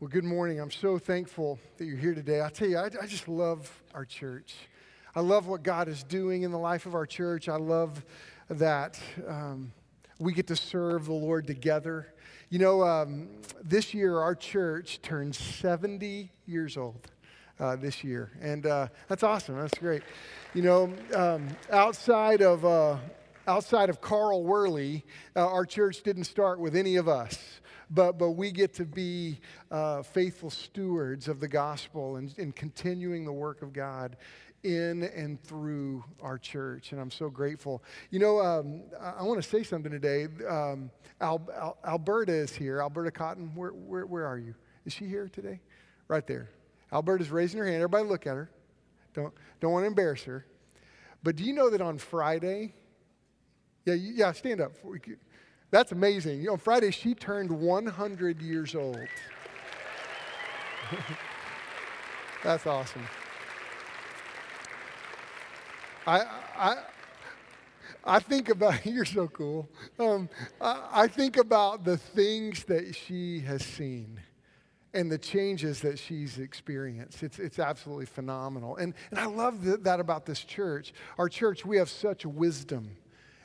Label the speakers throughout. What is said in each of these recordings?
Speaker 1: Well, good morning. I'm so thankful that you're here today. I tell you, I, I, just love our church. I love what God is doing in the life of our church. I love that um, we get to serve the Lord together. You know, um, this year our church turned 70 years old. Uh, this year, and uh, that's awesome. That's great. You know, um, outside of uh, outside of Carl Worley, uh, our church didn't start with any of us but, but we get to be uh, faithful stewards of the gospel and, and continuing the work of God in and through our church, and I'm so grateful. You know, um, I, I want to say something today. Um, Al, Al, Alberta is here. Alberta Cotton, where, where, where are you? Is she here today? Right there. Alberta's raising her hand. Everybody look at her. Don't, don't want to embarrass her. But do you know that on Friday, yeah, yeah, stand up. That's amazing. You know, Friday she turned 100 years old. That's awesome. I, I, I think about, you're so cool. Um, I, I think about the things that she has seen and the changes that she's experienced. It's, it's absolutely phenomenal. And, and I love that about this church. Our church, we have such wisdom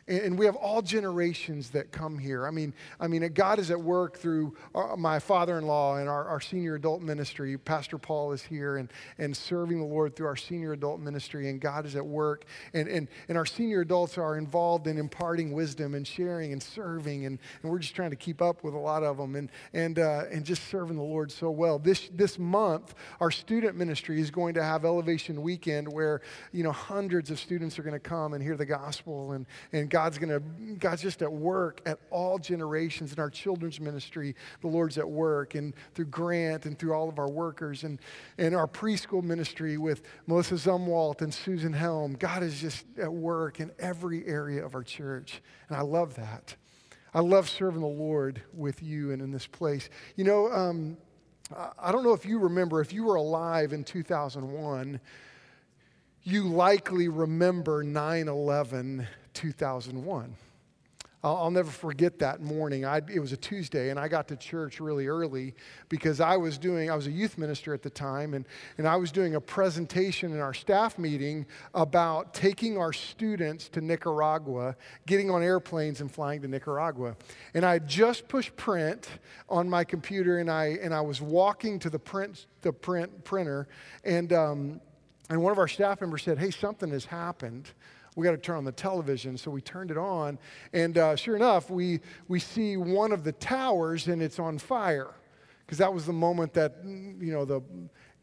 Speaker 1: and we have all generations that come here. I mean, I mean, God is at work through our, my father-in-law and our, our, senior adult ministry. Pastor Paul is here and, and serving the Lord through our senior adult ministry, and God is at work. And, and, and our senior adults are involved in imparting wisdom and sharing and serving, and, and we're just trying to keep up with a lot of them and, and, uh, and just serving the Lord so well. This, this month, our student ministry is going to have Elevation Weekend where, you know, hundreds of students are going to come and hear the gospel and, and God's going to, God's just at work at all generations in our children's ministry. The Lord's at work and through Grant and through all of our workers and, and our preschool ministry with Melissa Zumwalt and Susan Helm. God is just at work in every area of our church. And I love that. I love serving the Lord with you and in this place. You know, um, I don't know if you remember, if you were alive in 2001, you likely remember 9 11 2001. I'll, I'll never forget that morning. I, it was a Tuesday, and I got to church really early because I was doing, I was a youth minister at the time, and, and I was doing a presentation in our staff meeting about taking our students to Nicaragua, getting on airplanes and flying to Nicaragua. And I just pushed print on my computer, and I, and I was walking to the print, the print printer, and, um, and one of our staff members said, Hey, something has happened we got to turn on the television. So we turned it on, and uh, sure enough, we, we see one of the towers and it's on fire. Because that was the moment that, you know, the,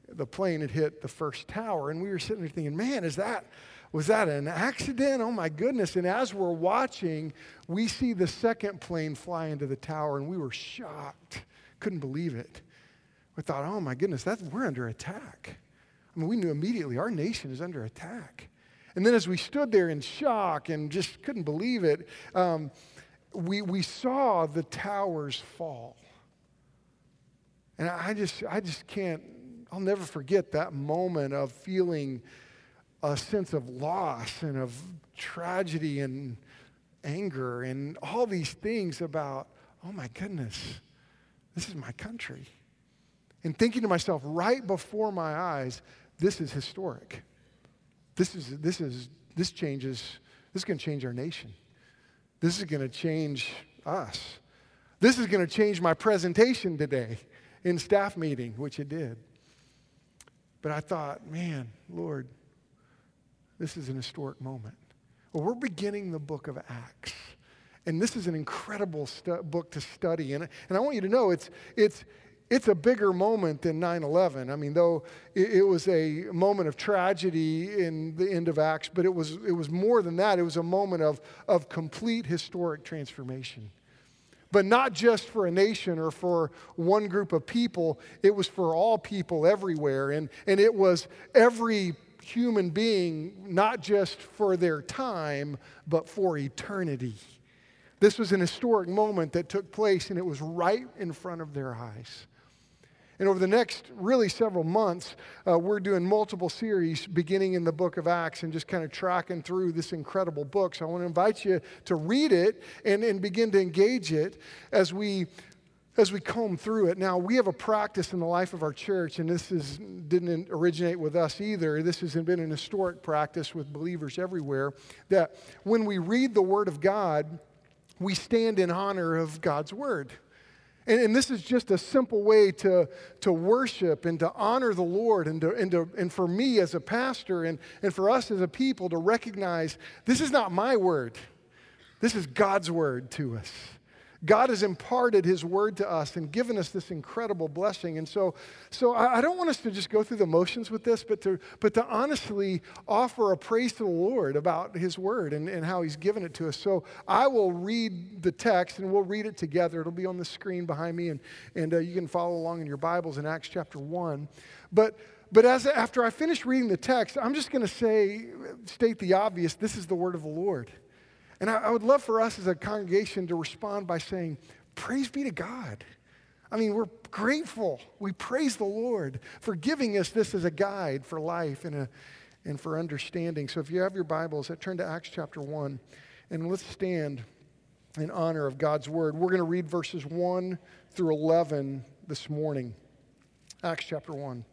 Speaker 1: the plane had hit the first tower. And we were sitting there thinking, man, is that, was that an accident? Oh my goodness. And as we're watching, we see the second plane fly into the tower, and we were shocked. Couldn't believe it. We thought, oh my goodness, that's, we're under attack. I mean, we knew immediately our nation is under attack. And then as we stood there in shock and just couldn't believe it, um, we, we saw the towers fall. And I just, I just can't, I'll never forget that moment of feeling a sense of loss and of tragedy and anger and all these things about, oh my goodness, this is my country. And thinking to myself right before my eyes, this is historic. This is, this is, this changes, this is going to change our nation. This is going to change us. This is going to change my presentation today in staff meeting, which it did. But I thought, man, Lord, this is an historic moment. Well, we're beginning the book of Acts. And this is an incredible stu- book to study. And, and I want you to know it's, it's, it's a bigger moment than 9 11. I mean, though it, was a moment of tragedy in the end of Acts, but it was, it was more than that. It was a moment of, of complete historic transformation. But not just for a nation or for one group of people, it was for all people everywhere. And, and it was every human being, not just for their time, but for eternity. This was an historic moment that took place, and it was right in front of their eyes. And over the next really several months, uh, we're doing multiple series beginning in the book of Acts and just kind of tracking through this incredible book. So I want to invite you to read it and, and begin to engage it as we as we comb through it. Now, we have a practice in the life of our church, and this is, didn't originate with us either. This has been an historic practice with believers everywhere that when we read the Word of God, we stand in honor of God's Word. And, and, this is just a simple way to, to worship and to honor the Lord, and, to, and, to, and for me as a pastor and, and for us as a people to recognize this is not my word, this is God's word to us. God has imparted his word to us and given us this incredible blessing. And so, so I, I, don't want us to just go through the motions with this, but to, but to honestly offer a praise to the Lord about his word and, and how he's given it to us. So I will read the text and we'll read it together. It'll be on the screen behind me, and, and uh, you can follow along in your Bibles in Acts chapter 1. But but as after I finish reading the text, I'm just going to say, state the obvious. This is the word of the Lord. And I, I would love for us as a congregation to respond by saying, Praise be to God. I mean, we're grateful. We praise the Lord for giving us this as a guide for life and, a, and for understanding. So if you have your Bibles, uh, turn to Acts chapter 1 and let's stand in honor of God's word. We're going to read verses 1 through 11 this morning. Acts chapter 1.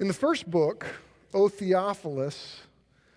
Speaker 1: In the first book, O Theophilus,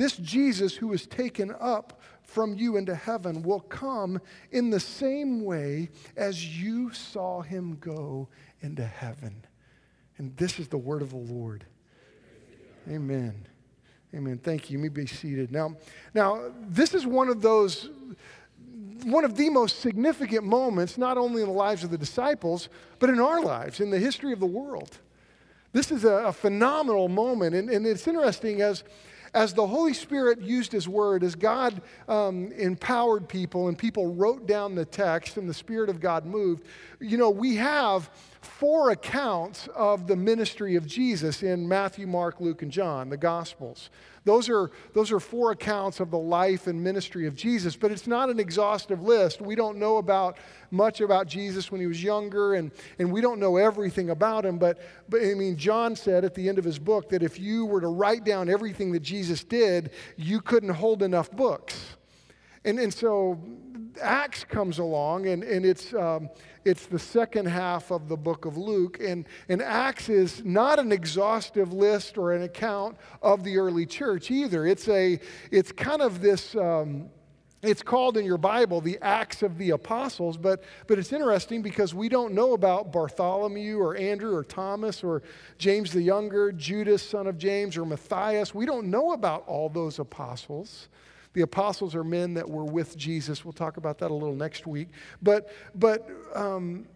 Speaker 1: This Jesus who was taken up from you into heaven will come in the same way as you saw him go into heaven. And this is the word of the Lord. Amen. Amen. Thank you. You may be seated. Now, now this is one of those one of the most significant moments, not only in the lives of the disciples, but in our lives, in the history of the world. This is a, a phenomenal moment. And, and it's interesting as, as the Holy Spirit used His Word, as God um, empowered people and people wrote down the text and the Spirit of God moved, you know, we have four accounts of the ministry of Jesus in Matthew, Mark, Luke, and John, the Gospels. Those are, those are four accounts of the life and ministry of Jesus, but it's not an exhaustive list. We don't know about much about Jesus when he was younger, and, and we don't know everything about him. But, but I mean, John said at the end of his book that if you were to write down everything that Jesus did, you couldn't hold enough books. And, and so Acts comes along, and, and it's, um, it's the second half of the book of Luke. And, and Acts is not an exhaustive list or an account of the early church either. It's, a, it's kind of this. Um, it's called in your Bible the Acts of the Apostles, but, but it's interesting because we don't know about Bartholomew or Andrew or Thomas or James the Younger, Judas, son of James, or Matthias. We don't know about all those apostles. The apostles are men that were with Jesus. We'll talk about that a little next week. But, but um,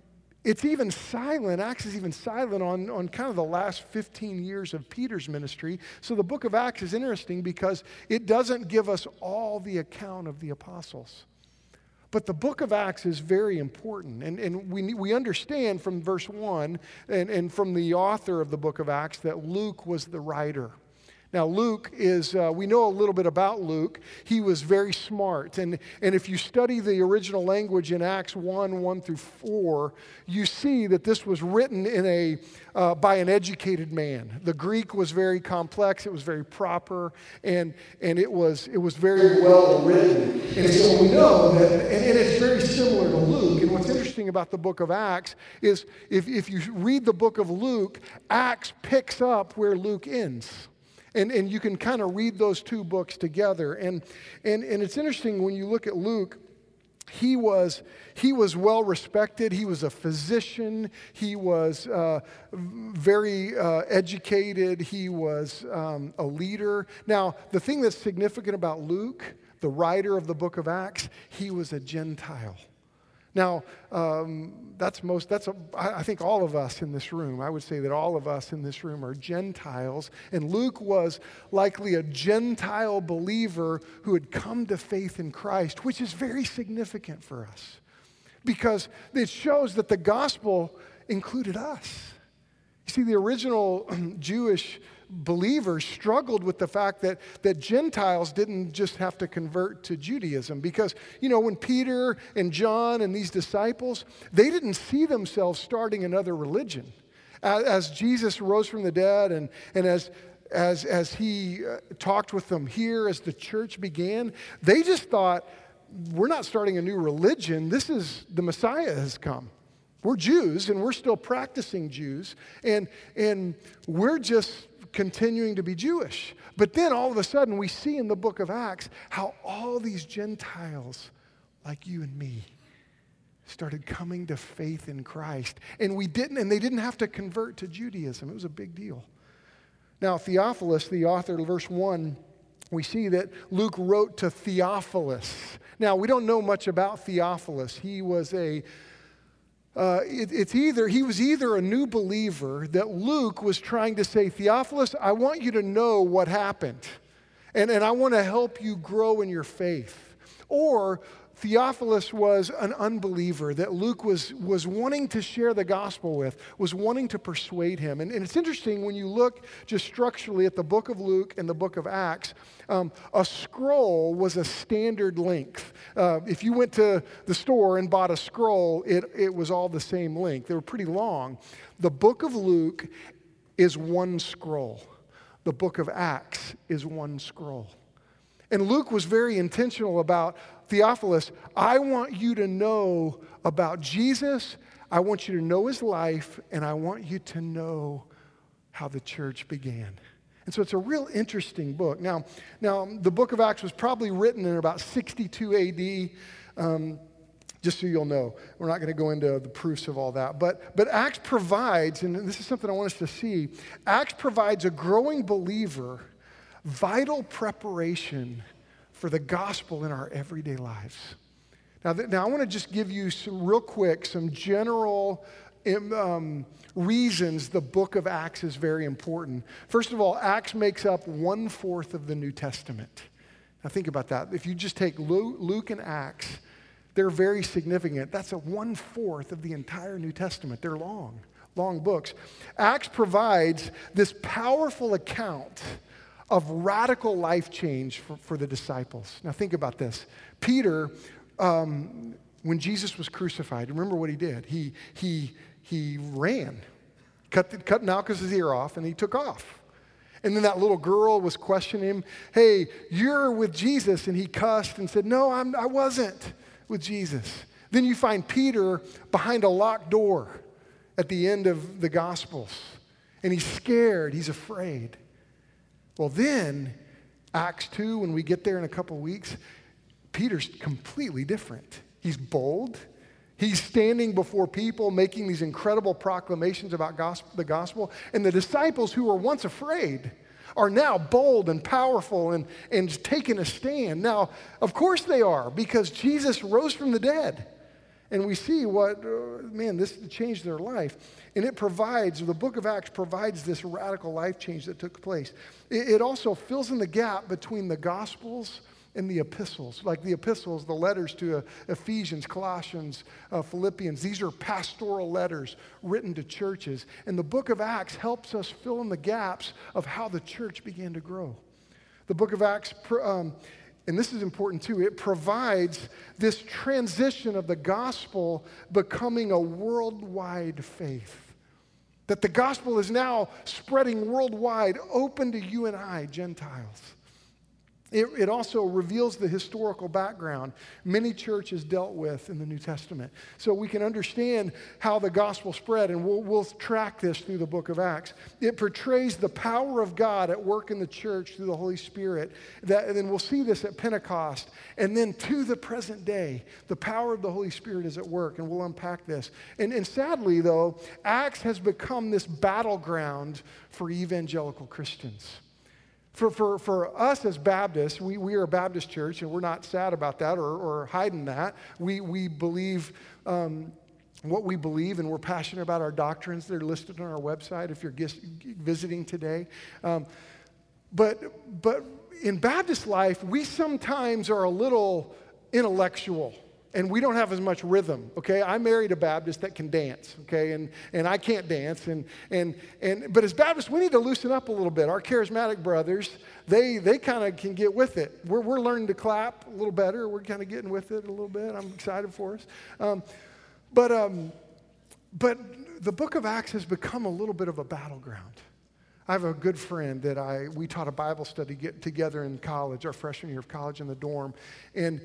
Speaker 1: it's even silent. Acts is even silent on, on kind of the last 15 years of Peter's ministry. So the book of Acts is interesting because it doesn't give us all the account of the apostles. But the book of Acts is very important. And, and we, we understand from verse 1 and, and from the author of the book of Acts that Luke was the writer. Now, Luke is, uh, we know a little bit about Luke. He was very smart. And, and if you study the original language in Acts 1 1 through 4, you see that this was written in a, uh, by an educated man. The Greek was very complex, it was very proper, and, and it, was, it was very well written. And so we know that, and, and it's very similar to Luke. And what's interesting about the book of Acts is if, if you read the book of Luke, Acts picks up where Luke ends. And, and you can kind of read those two books together. And, and, and it's interesting when you look at Luke, he was, he was well respected. He was a physician. He was uh, very uh, educated. He was um, a leader. Now, the thing that's significant about Luke, the writer of the book of Acts, he was a Gentile. Now, um, that's most, that's, a, I think all of us in this room, I would say that all of us in this room are Gentiles. And Luke was likely a Gentile believer who had come to faith in Christ, which is very significant for us because it shows that the gospel included us. You see, the original Jewish believers struggled with the fact that, that Gentiles didn't just have to convert to Judaism. Because, you know, when Peter and John and these disciples, they didn't see themselves starting another religion. As, as Jesus rose from the dead and, and as, as, as he uh, talked with them here, as the church began, they just thought, we're not starting a new religion. This is the Messiah has come. We're Jews and we're still practicing Jews, and, and we're just continuing to be Jewish. But then all of a sudden, we see in the book of Acts how all these Gentiles, like you and me, started coming to faith in Christ. And we didn't, and they didn't have to convert to Judaism. It was a big deal. Now, Theophilus, the author, of verse 1, we see that Luke wrote to Theophilus. Now, we don't know much about Theophilus. He was a uh, it, it's either, he was either a new believer that Luke was trying to say, Theophilus, I want you to know what happened, and, and I want to help you grow in your faith. Or Theophilus was an unbeliever that Luke was, was wanting to share the gospel with, was wanting to persuade him. And, and it's interesting when you look just structurally at the book of Luke and the book of Acts, um, a scroll was a standard length. Uh, if you went to the store and bought a scroll, it, it was all the same length. They were pretty long. The book of Luke is one scroll, the book of Acts is one scroll. And Luke was very intentional about Theophilus, I want you to know about Jesus. I want you to know his life, and I want you to know how the church began. And so it's a real interesting book. Now, now the book of Acts was probably written in about 62 AD. Um, just so you'll know, we're not going to go into the proofs of all that. But, but Acts provides, and this is something I want us to see, Acts provides a growing believer vital preparation for the gospel in our everyday lives. Now, th- now I want to just give you some real quick, some general um, reasons the book of Acts is very important. First of all, Acts makes up one fourth of the New Testament. Now, think about that. If you just take Luke, Luke and Acts, they're very significant. That's a one fourth of the entire New Testament. They're long, long books. Acts provides this powerful account of radical life change for, for the disciples. Now, think about this. Peter, um, when Jesus was crucified, remember what he did? He, he, he ran, cut, the, cut Malchus' ear off, and he took off. And then that little girl was questioning him, Hey, you're with Jesus. And he cussed and said, No, I'm, I wasn't with Jesus. Then you find Peter behind a locked door at the end of the Gospels. And he's scared, he's afraid. Well, then, Acts 2, when we get there in a couple weeks, Peter's completely different. He's bold. He's standing before people making these incredible proclamations about gospel, the gospel. And the disciples who were once afraid are now bold and powerful and, and taking a stand. Now, of course they are, because Jesus rose from the dead. And we see what, uh, man, this changed their life. And it provides, the book of Acts provides this radical life change that took place. It, also fills in the gap between the Gospels and the epistles, like the epistles, the letters to uh, Ephesians, Colossians, uh, Philippians. These are pastoral letters written to churches. And the book of Acts helps us fill in the gaps of how the church began to grow. The book of Acts, um, and this is important too, it provides this transition of the gospel becoming a worldwide faith. That the gospel is now spreading worldwide, open to you and I, Gentiles. It, it, also reveals the historical background many churches dealt with in the New Testament. So we can understand how the gospel spread, and we'll, we'll track this through the book of Acts. It portrays the power of God at work in the church through the Holy Spirit. That, and then we'll see this at Pentecost. And then to the present day, the power of the Holy Spirit is at work, and we'll unpack this. And, and sadly, though, Acts has become this battleground for evangelical Christians. For, for, for us as Baptists, we, we are a Baptist church, and we're not sad about that or, or hiding that. We, we believe um, what we believe, and we're passionate about our doctrines that are listed on our website if you're visiting today. Um, but, but in Baptist life, we sometimes are a little intellectual and we don't have as much rhythm okay? I married a baptist that can dance okay? And, and i can't dance. And, and, and but as baptists we need to loosen up a little bit. Our charismatic brothers they they kind of can get with it. We're, we're learning to clap a little better. We're kind of getting with it a little bit. I'm excited for us. Um, but um, but the book of acts has become a little bit of a battleground. I have a good friend that I we taught a Bible study get together in college, our freshman year of college in the dorm, and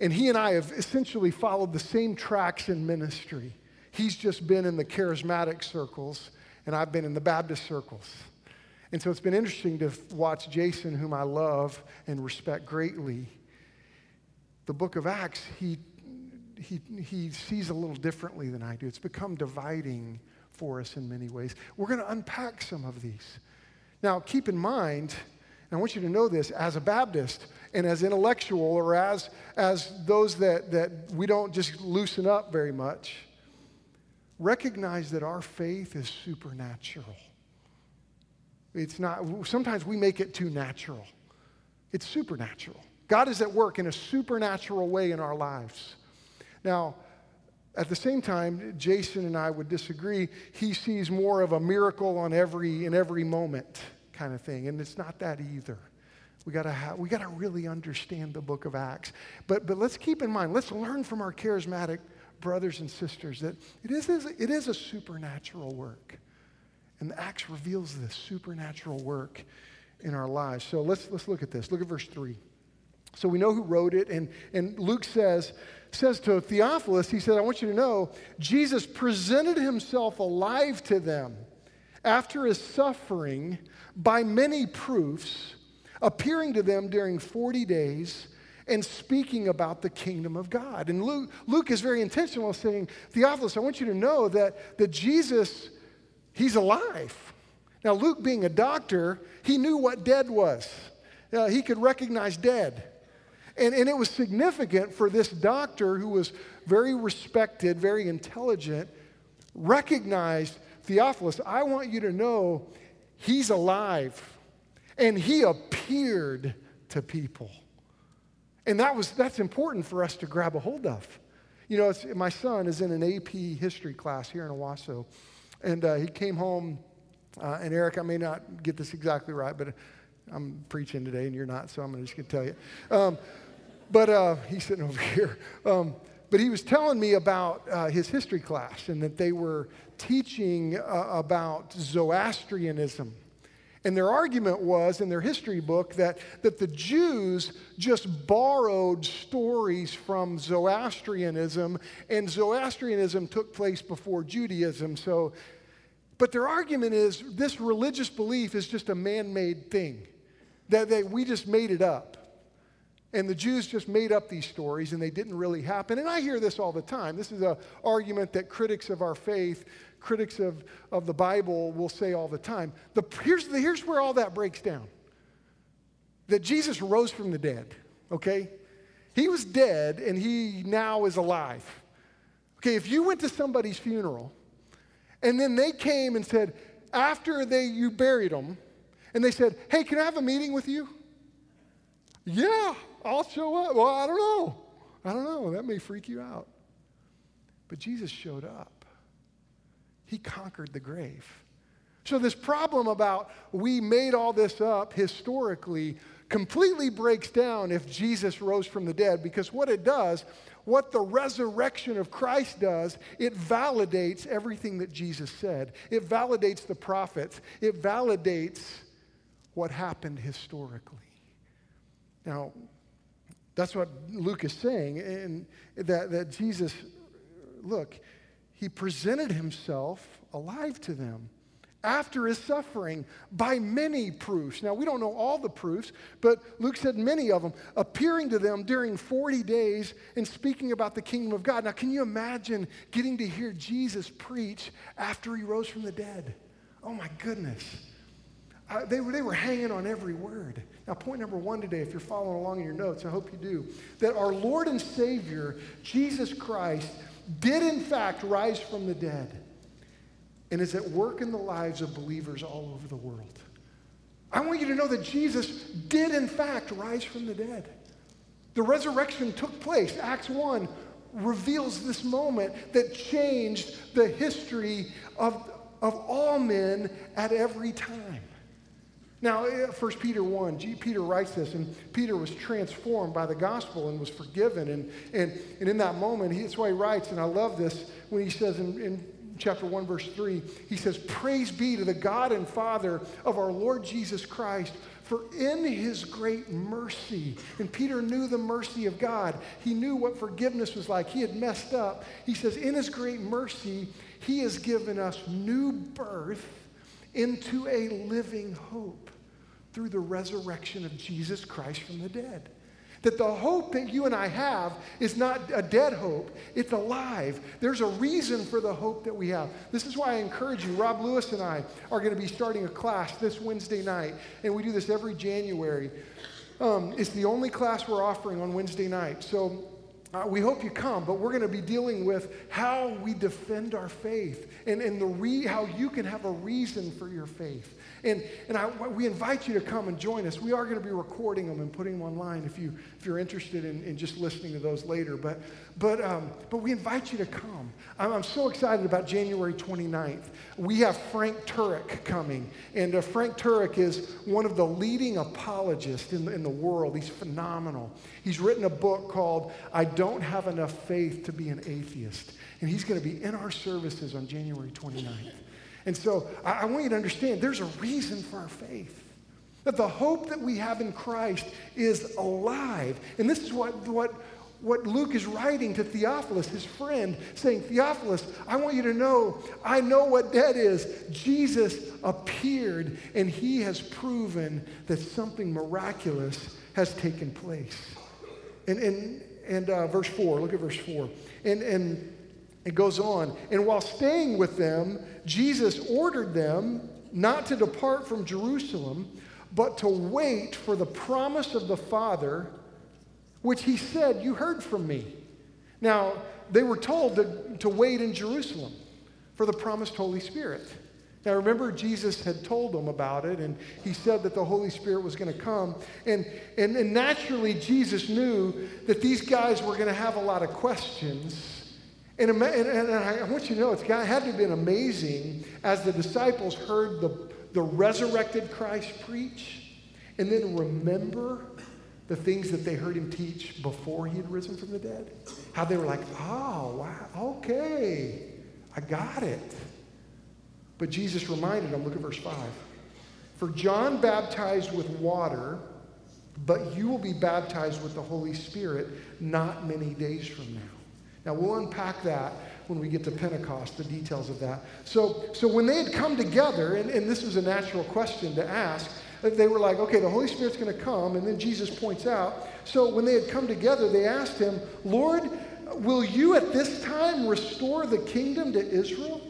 Speaker 1: and he and I have essentially followed the same tracks in ministry. He's just been in the charismatic circles, and I've been in the Baptist circles. And so it's been interesting to watch Jason, whom I love and respect greatly. The book of Acts, he, he, he sees a little differently than I do. It's become dividing for us in many ways. We're going to unpack some of these. Now, keep in mind, and I want you to know this as a Baptist and as intellectual or as, as those that, that we don't just loosen up very much, recognize that our faith is supernatural. It's not, sometimes we make it too natural. It's supernatural. God is at work in a supernatural way in our lives. Now, at the same time, Jason and I would disagree. He sees more of a miracle on every, in every moment kind of thing, and it's not that either. We gotta have, we gotta really understand the book of Acts. But but let's keep in mind, let's learn from our charismatic brothers and sisters that it is, it is a supernatural work. And the Acts reveals this supernatural work in our lives. So let's let's look at this. Look at verse 3. So we know who wrote it, and, and Luke says, says to Theophilus, he said, I want you to know, Jesus presented himself alive to them after his suffering by many proofs appearing to them during 40 days and speaking about the kingdom of God. And Luke, Luke is very intentional saying, Theophilus, I want you to know that, that Jesus, he's alive. Now, Luke being a doctor, he knew what dead was. Uh, he could recognize dead. And, and it was significant for this doctor who was very respected, very intelligent, recognized Theophilus, I want you to know he's alive. And he appeared to people. And that was, that's important for us to grab a hold of. You know, my son is in an AP history class here in Owasso. And uh, he came home, uh, and Eric, I may not get this exactly right, but I'm preaching today and you're not, so I'm just going to tell you. Um, but uh, he's sitting over here. Um, but he was telling me about uh, his history class and that they were teaching uh, about Zoroastrianism. And their argument was in their history book that, that the Jews just borrowed stories from Zoroastrianism, and Zoroastrianism took place before Judaism. So, but their argument is this religious belief is just a man made thing, that they, we just made it up. And the Jews just made up these stories and they didn't really happen. And I hear this all the time. This is an argument that critics of our faith critics of, of the Bible will say all the time. The, here's, the, here's where all that breaks down that Jesus rose from the dead, okay? He was dead and he now is alive. Okay, if you went to somebody's funeral and then they came and said, after they, you buried them, and they said, hey, can I have a meeting with you? Yeah, I'll show up. Well, I don't know. I don't know. That may freak you out. But Jesus showed up, He conquered the grave. So, this problem about we made all this up historically completely breaks down if Jesus rose from the dead because what it does, what the resurrection of Christ does, it validates everything that Jesus said. It validates the prophets. It validates what happened historically. Now, that's what Luke is saying, and that, that Jesus, look, he presented himself alive to them after his suffering by many proofs. Now, we don't know all the proofs, but Luke said many of them, appearing to them during 40 days and speaking about the kingdom of God. Now, can you imagine getting to hear Jesus preach after he rose from the dead? Oh, my goodness. Uh, they, were, they were hanging on every word. Now, point number one today, if you're following along in your notes, I hope you do, that our Lord and Savior, Jesus Christ, did in fact rise from the dead and is at work in the lives of believers all over the world. I want you to know that Jesus did, in fact, rise from the dead. The resurrection took place. Acts 1 reveals this moment that changed the history of, of all men at every time. Now, 1 eh, Peter 1, G, Peter writes this, and Peter was transformed by the gospel and was forgiven. And, and, and in that moment, he, that's why he writes, and I love this when he says in, in chapter 1, verse 3, he says, Praise be to the God and Father of our Lord Jesus Christ, for in his great mercy, and Peter knew the mercy of God, he knew what forgiveness was like. He had messed up. He says, In his great mercy, he has given us new birth into a living hope through the resurrection of Jesus Christ from the dead. That the hope that you and I have is not a dead hope, it's alive. There's a reason for the hope that we have. This is why I encourage you. Rob Lewis and I are going to be starting a class this Wednesday night, and we do this every January. Um, it's the only class we're offering on Wednesday night. So uh, we hope you come, but we're going to be dealing with how we defend our faith and, and the re- how you can have a reason for your faith. And, and I, we invite you to come and join us. We are going to be recording them and putting them online if, you, if you're interested in, in just listening to those later. But, but, um, but we invite you to come. I'm, I'm, so excited about January 29th. We have Frank Turek coming. And uh, Frank Turek is one of the leading apologists in, in the world. He's phenomenal. He's written a book called I Don't Have Enough Faith to Be an Atheist. And he's going to be in our services on January 29th. And so I, I want you to understand there's a reason for our faith. That the hope that we have in Christ is alive. And this is what, what, what Luke is writing to Theophilus, his friend, saying, Theophilus, I want you to know, I know what dead is. Jesus appeared, and he has proven that something miraculous has taken place. And, and, and uh, verse 4, look at verse 4. And, and it goes on. And while staying with them, Jesus ordered them not to depart from Jerusalem, but to wait for the promise of the Father, which he said, You heard from me. Now, they were told to, to wait in Jerusalem for the promised Holy Spirit. Now, remember, Jesus had told them about it, and he said that the Holy Spirit was going to come. And, and, and naturally, Jesus knew that these guys were going to have a lot of questions and, and, and, I want you to know, it's got, had to have been amazing as the disciples heard the, the resurrected Christ preach and then remember the things that they heard him teach before he had risen from the dead. How they were like, oh, wow, okay, I got it. But Jesus reminded them, look at verse 5. For John baptized with water, but you will be baptized with the Holy Spirit not many days from now. Now, we'll unpack that when we get to Pentecost, the details of that. So, so when they had come together, and, and this was a natural question to ask, they were like, okay, the Holy Spirit's going to come. And then Jesus points out, so when they had come together, they asked him, Lord, will you at this time restore the kingdom to Israel?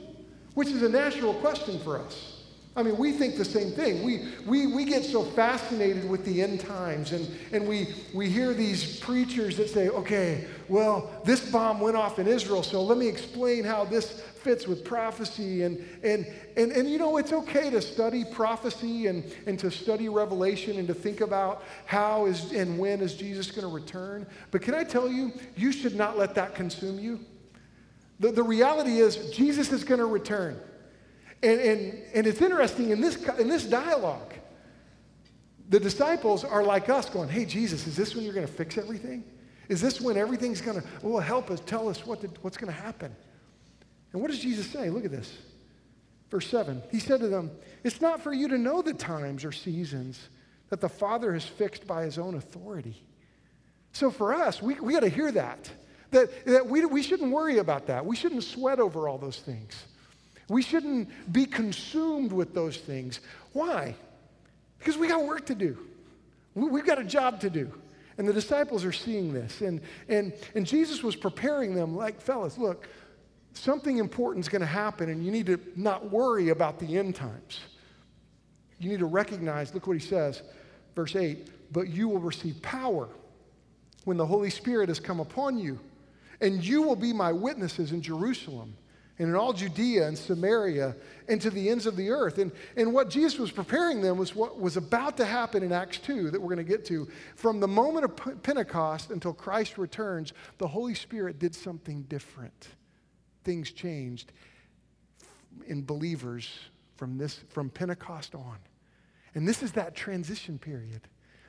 Speaker 1: Which is a natural question for us. I mean, we think the same thing. We, we, we get so fascinated with the end times, and, and we, we hear these preachers that say, okay, well, this bomb went off in Israel, so let me explain how this fits with prophecy. And, and, and, and you know, it's okay to study prophecy and, and to study Revelation and to think about how is and when is Jesus going to return. But can I tell you, you should not let that consume you. The, the reality is, Jesus is going to return. And, and, and it's interesting in this, in this dialogue, the disciples are like us going, Hey, Jesus, is this when you're going to fix everything? Is this when everything's going to, well, help us, tell us what what's going to happen? And what does Jesus say? Look at this. Verse 7. He said to them, It's not for you to know the times or seasons that the Father has fixed by his own authority. So for us, we, we got to hear that. That, that we, we shouldn't worry about that. We shouldn't sweat over all those things. We shouldn't be consumed with those things. Why? Because we got work to do. We, have got a job to do. And the disciples are seeing this. And, and, and Jesus was preparing them like, fellas, look, something important is going to happen, and you need to not worry about the end times. You need to recognize, look what he says, verse 8, but you will receive power when the Holy Spirit has come upon you, and you will be my witnesses in Jerusalem and in all Judea and Samaria and to the ends of the earth. And, and what Jesus was preparing them was what was about to happen in Acts 2 that we're going to get to. From the moment of Pentecost until Christ returns, the Holy Spirit did something different. Things changed in believers from, this, from Pentecost on. And this is that transition period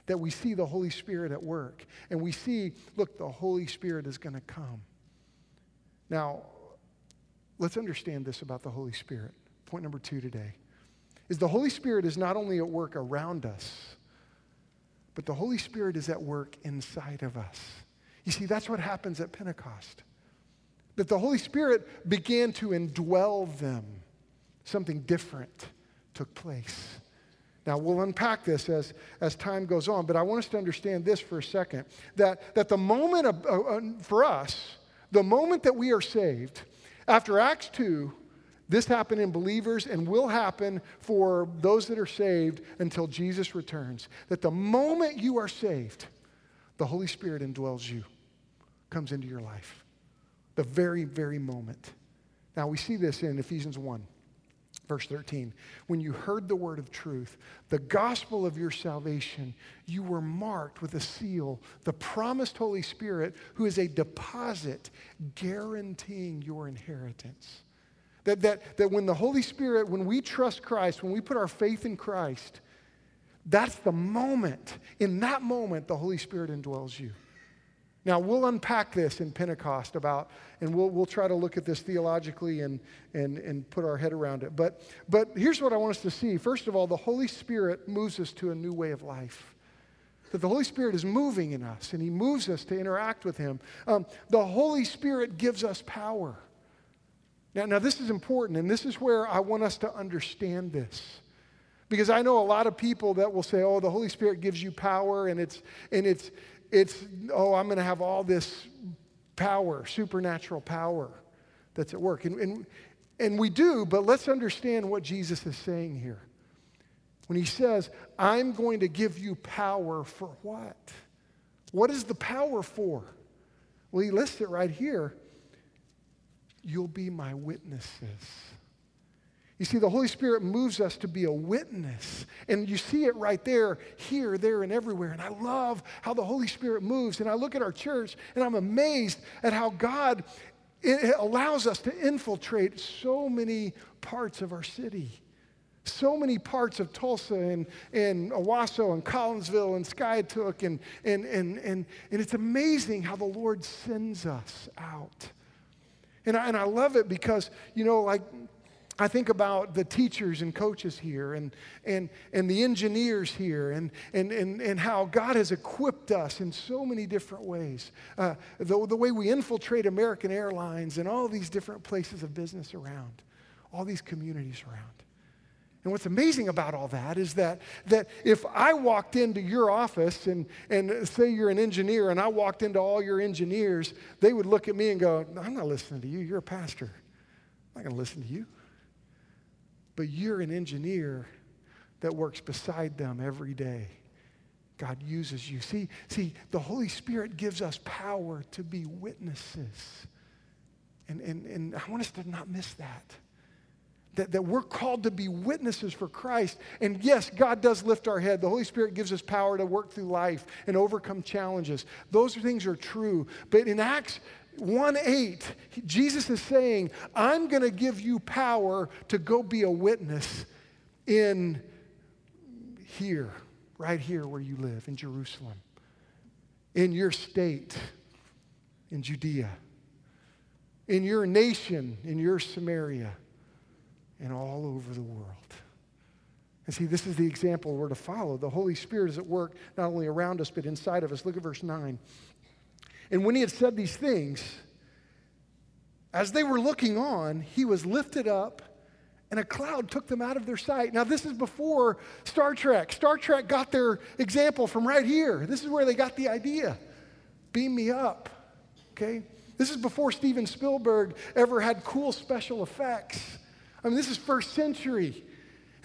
Speaker 1: that we see the Holy Spirit at work. And we see, look, the Holy Spirit is going to come. Now, Let's understand this about the Holy Spirit. Point number two today is the Holy Spirit is not only at work around us, but the Holy Spirit is at work inside of us. You see, that's what happens at Pentecost. That the Holy Spirit began to indwell them. Something different took place. Now, we'll unpack this as, as time goes on, but I want us to understand this for a second that, that the moment of, uh, uh for us, the moment that we are saved, after Acts 2, this happened in believers and will happen for those that are saved until Jesus returns. That the moment you are saved, the Holy Spirit indwells you, comes into your life. The very, very moment. Now, we see this in Ephesians 1. Verse 13, when you heard the word of truth, the gospel of your salvation, you were marked with a seal, the promised Holy Spirit, who is a deposit guaranteeing your inheritance. That, that, that when the Holy Spirit, when we trust Christ, when we put our faith in Christ, that's the moment. In that moment, the Holy Spirit indwells you. Now, we'll unpack this in Pentecost about, and we'll, we'll try to look at this theologically and, and, and put our head around it. But, but here's what I want us to see. First of all, the Holy Spirit moves us to a new way of life. That the Holy Spirit is moving in us, and He moves us to interact with Him. Um, the Holy Spirit gives us power. Now, now, this is important, and this is where I want us to understand this. Because I know a lot of people that will say, oh, the Holy Spirit gives you power, and it's, and it's, it's, oh, I'm going to have all this power, supernatural power that's at work. And, and, and we do, but let's understand what Jesus is saying here. When he says, I'm going to give you power for what? What is the power for? Well, he lists it right here. You'll be my witnesses. You see, the Holy Spirit moves us to be a witness. And you see it right there, here, there, and everywhere. And I love how the Holy Spirit moves. And I look at our church and I'm amazed at how God allows us to infiltrate so many parts of our city. So many parts of Tulsa and, and Owasso and Collinsville and Skiatook. And, and, and, and, and it's amazing how the Lord sends us out. And I, and I love it because, you know, like I think about the teachers and coaches here and, and, and the engineers here and, and, and, and how God has equipped us in so many different ways. Uh, the, the way we infiltrate American Airlines and all these different places of business around, all these communities around. And what's amazing about all that is that, that if I walked into your office and, and say you're an engineer and I walked into all your engineers, they would look at me and go, I'm not listening to you. You're a pastor. I'm not going to listen to you. But you're an engineer that works beside them every day. God uses you. See, see, the Holy Spirit gives us power to be witnesses. And, and, and I want us to not miss that. That, that we're called to be witnesses for Christ. And yes, God does lift our head. The Holy Spirit gives us power to work through life and overcome challenges. Those things are true. But in Acts 1 8, Jesus is saying, I'm going to give you power to go be a witness in here, right here where you live, in Jerusalem, in your state, in Judea, in your nation, in your Samaria, and all over the world. And see, this is the example we're to follow. The Holy Spirit is at work not only around us, but inside of us. Look at verse 9. And when he had said these things, as they were looking on, he was lifted up and a cloud took them out of their sight. Now, this is before Star Trek. Star Trek got their example from right here. This is where they got the idea. Beam me up, okay? This is before Steven Spielberg ever had cool special effects. I mean, this is first century.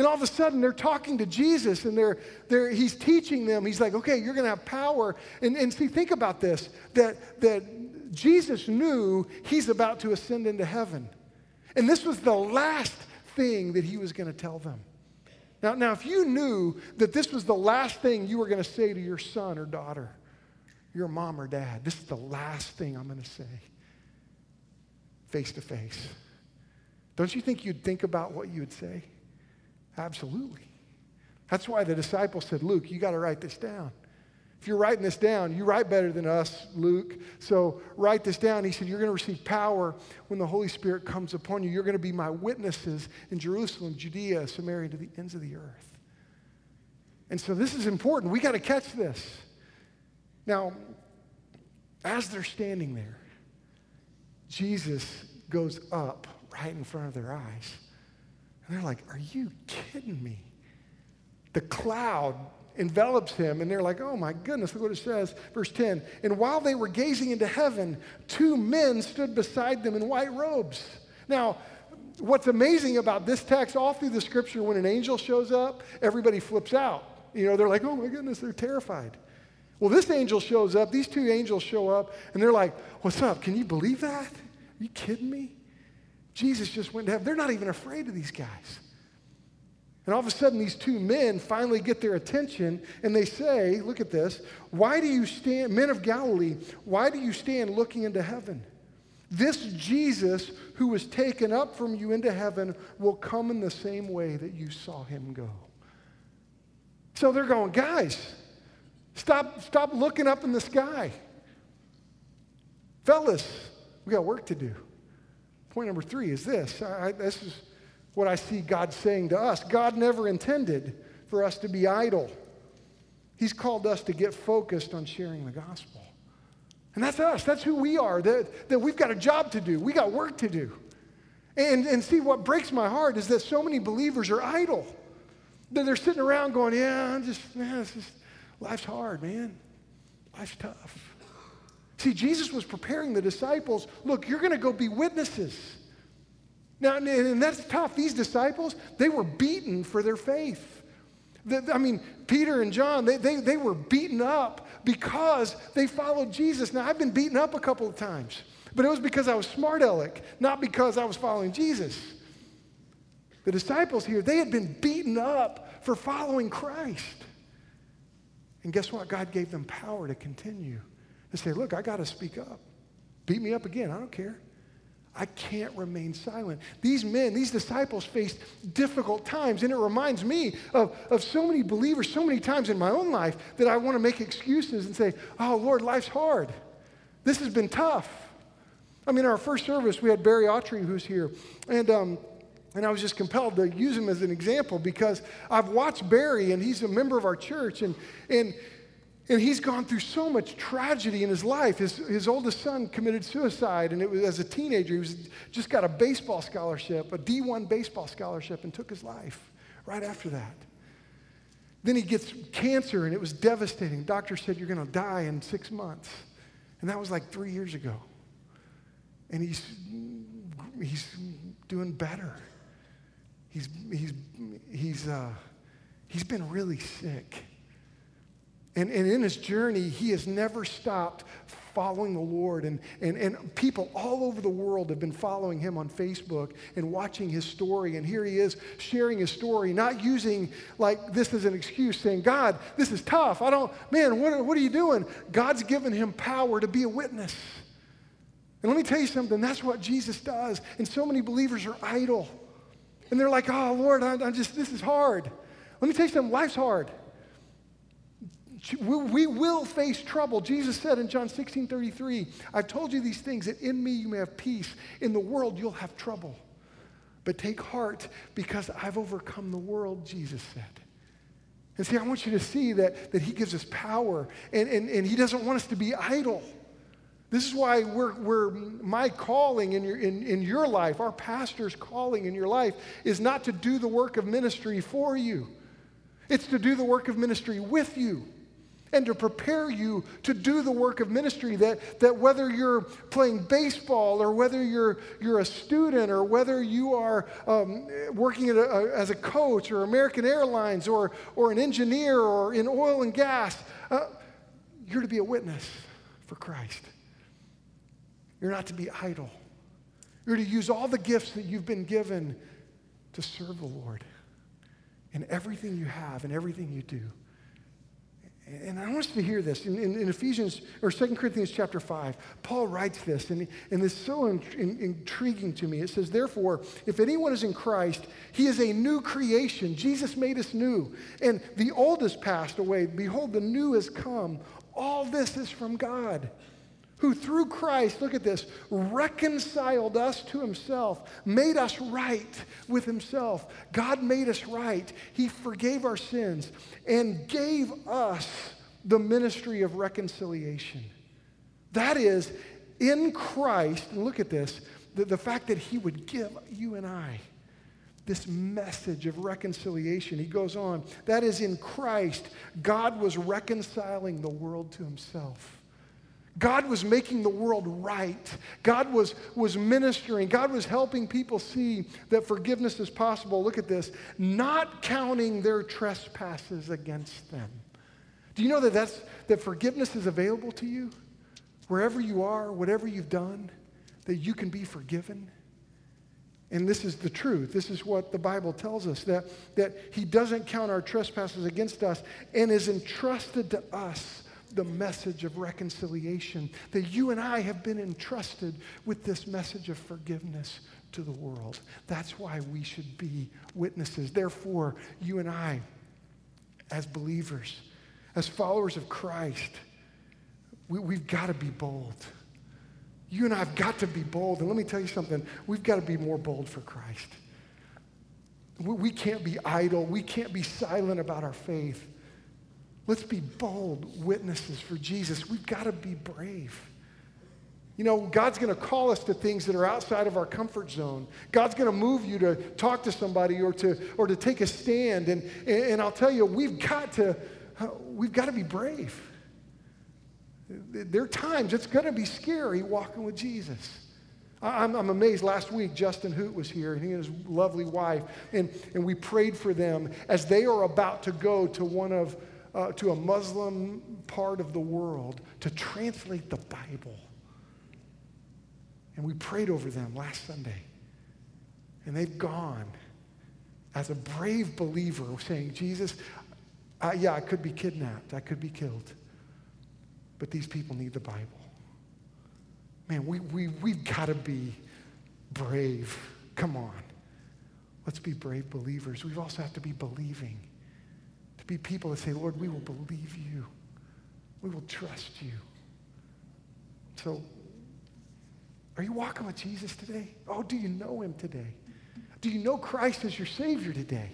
Speaker 1: And all of a sudden, they're talking to Jesus and they're, they're, he's teaching them. He's like, okay, you're going to have power. And, and see, think about this that, that Jesus knew he's about to ascend into heaven. And this was the last thing that he was going to tell them. Now, now, if you knew that this was the last thing you were going to say to your son or daughter, your mom or dad, this is the last thing I'm going to say face to face. Don't you think you'd think about what you would say? Absolutely. That's why the disciples said, Luke, you got to write this down. If you're writing this down, you write better than us, Luke. So write this down. He said, You're going to receive power when the Holy Spirit comes upon you. You're going to be my witnesses in Jerusalem, Judea, Samaria, to the ends of the earth. And so this is important. We got to catch this. Now, as they're standing there, Jesus goes up right in front of their eyes. And they're like, Are you kidding me? The cloud envelops him, and they're like, oh my goodness, look what it says. Verse 10 And while they were gazing into heaven, two men stood beside them in white robes. Now, what's amazing about this text, all through the scripture, when an angel shows up, everybody flips out. You know, they're like, oh my goodness, they're terrified. Well, this angel shows up, these two angels show up, and they're like, what's up? Can you believe that? Are you kidding me? Jesus just went to heaven. They're not even afraid of these guys. And all of a sudden, these two men finally get their attention and they say, Look at this. Why do you stand, men of Galilee, why do you stand looking into heaven? This Jesus who was taken up from you into heaven will come in the same way that you saw him go. So they're going, Guys, stop, stop looking up in the sky. Fellas, we got work to do. Point number three is this. I, this is what I see God saying to us. God never intended for us to be idle. He's called us to get focused on sharing the gospel. And that's us. That's who we are. That, that we've got a job to do. We got work to do. And, and see, what breaks my heart is that so many believers are idle. That they're sitting around going, yeah, I'm just, it's just, life's hard, man. Life's tough. See, Jesus was preparing the disciples. Look, you're going to go be witnesses. Now, and that's tough. These disciples, they were beaten for their faith. I mean, Peter and John, they, they, they were beaten up because they followed Jesus. Now, I've been beaten up a couple of times, but it was because I was smart aleck, not because I was following Jesus. The disciples here, they had been beaten up for following Christ. And guess what? God gave them power to continue. To say, look, I got to speak up. Beat me up again. I don't care. I can't remain silent. These men, these disciples faced difficult times, and it reminds me of, of so many believers, so many times in my own life that I want to make excuses and say, Oh, Lord, life's hard. This has been tough. I mean, our first service, we had Barry Autry who's here, and, um, and I was just compelled to use him as an example because I've watched Barry, and he's a member of our church, and, and and he's gone through so much tragedy in his life. His, his oldest son committed suicide, and it was as a teenager. He was just got a baseball scholarship, a D1 baseball scholarship, and took his life right after that. Then he gets cancer, and it was devastating. Doctor said, You're going to die in six months. And that was like three years ago. And he's, he's doing better. he's, he's, he's, uh, he's been really sick. And, and in his journey, he has never stopped following the Lord. And, and, and people all over the world have been following him on Facebook and watching his story. And here he is sharing his story, not using like this as an excuse, saying, God, this is tough. I don't, man, what, what are you doing? God's given him power to be a witness. And let me tell you something, that's what Jesus does. And so many believers are idle. And they're like, oh, Lord, I, I just, this is hard. Let me tell you something, life's hard. We will face trouble. Jesus said in John 16 33, I've told you these things that in me you may have peace. In the world you'll have trouble. But take heart because I've overcome the world, Jesus said. And see, I want you to see that, that He gives us power and, and, and He doesn't want us to be idle. This is why we're, we're, my calling in your, in, in your life, our pastor's calling in your life, is not to do the work of ministry for you. It's to do the work of ministry with you and to prepare you to do the work of ministry that, that whether you're playing baseball or whether you're, you're a student or whether you are um, working a, as a coach or American Airlines or, or an engineer or in oil and gas, uh, you're to be a witness for Christ. You're not to be idle. You're to use all the gifts that you've been given to serve the Lord in everything you have and everything you do. And I want us to hear this. In, in, in, Ephesians, or 2 Corinthians chapter 5, Paul writes this, and, and is so in, in, intriguing to me. It says, Therefore, if anyone is in Christ, he is a new creation. Jesus made us new. And the old has passed away. Behold, the new has come. All this is from God who through Christ, look at this, reconciled us to himself, made us right with himself. God made us right. He forgave our sins and gave us the ministry of reconciliation. That is, in Christ, and look at this, the, the fact that he would give you and I this message of reconciliation. He goes on, that is, in Christ, God was reconciling the world to himself God was making the world right. God was, was ministering. God was helping people see that forgiveness is possible. Look at this not counting their trespasses against them. Do you know that, that's, that forgiveness is available to you? Wherever you are, whatever you've done, that you can be forgiven? And this is the truth. This is what the Bible tells us that, that He doesn't count our trespasses against us and is entrusted to us the message of reconciliation, that you and I have been entrusted with this message of forgiveness to the world. That's why we should be witnesses. Therefore, you and I, as believers, as followers of Christ, we, have got to be bold. You and I have got to be bold. And let me tell you something we've got to be more bold for Christ. We, we can't be idle, we can't be silent about our faith. Let's be bold witnesses for Jesus. We've got to be brave. You know, God's going to call us to things that are outside of our comfort zone. God's going to move you to talk to somebody or to, or to take a stand. And, and I'll tell you, we've got to, uh, we've got to be brave. There are times it's going to be scary walking with Jesus. I'm, I'm, amazed. Last week, Justin Hoot was here, and he and his lovely wife, and, and we prayed for them as they are about to go to one of uh, to a Muslim part of the world to translate the Bible. And we prayed over them last Sunday. And they've gone as a brave believer saying, Jesus, yeah, I could be kidnapped, I could be killed, but these people need the Bible. Man, we, we, we've got to be brave. Come on. Let's be brave believers. We also have to be believing be people that say, Lord, we will believe you. We will trust you. So, are you walking with Jesus today? Oh, do you know him today? Do you know Christ as your Savior today?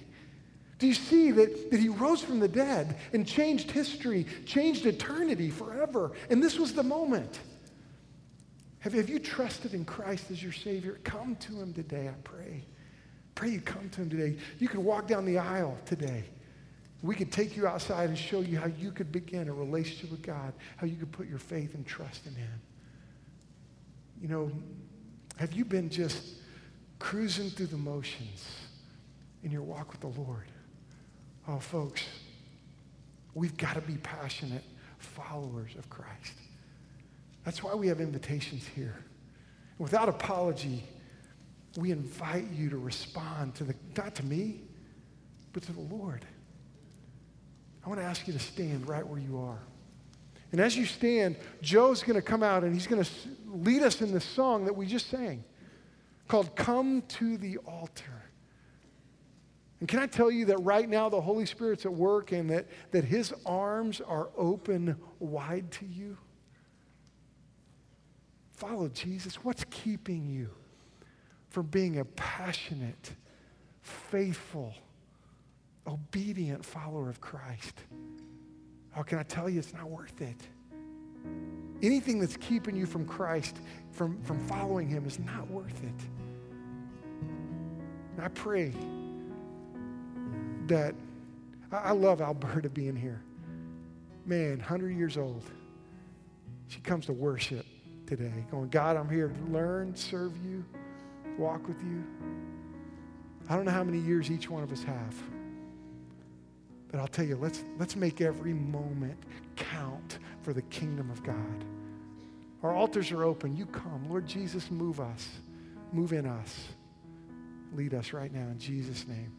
Speaker 1: Do you see that, that he rose from the dead and changed history, changed eternity forever? And this was the moment. Have, have you trusted in Christ as your Savior? Come to him today, I pray. Pray you come to him today. You can walk down the aisle today we could take you outside and show you how you could begin a relationship with God, how you could put your faith and trust in Him. You know, have you been just cruising through the motions in your walk with the Lord. Oh, folks, we've got to be passionate followers of Christ. That's why we have invitations here. Without apology, we invite you to respond to the, not to me, but to the Lord. I want to ask you to stand right where you are. And as you stand, Joe's going to come out and he's going to lead us in this song that we just sang called Come to the Altar. And can I tell you that right now the Holy Spirit's at work and that, that his arms are open wide to you? Follow Jesus. What's keeping you from being a passionate, faithful, obedient follower of Christ? How can I tell you it's not worth it? Anything that's keeping you from Christ, from, from following him, is not worth it. And I pray that I, I love Alberta being here. Man, 100 years old. She comes to worship today, going, God, I'm here to learn, serve you, walk with you. I don't know how many years each one of us have. But I'll tell you, let's, let's make every moment count for the kingdom of God. Our altars are open. You come. Lord Jesus, move us. Move in us. Lead us right now in Jesus' name.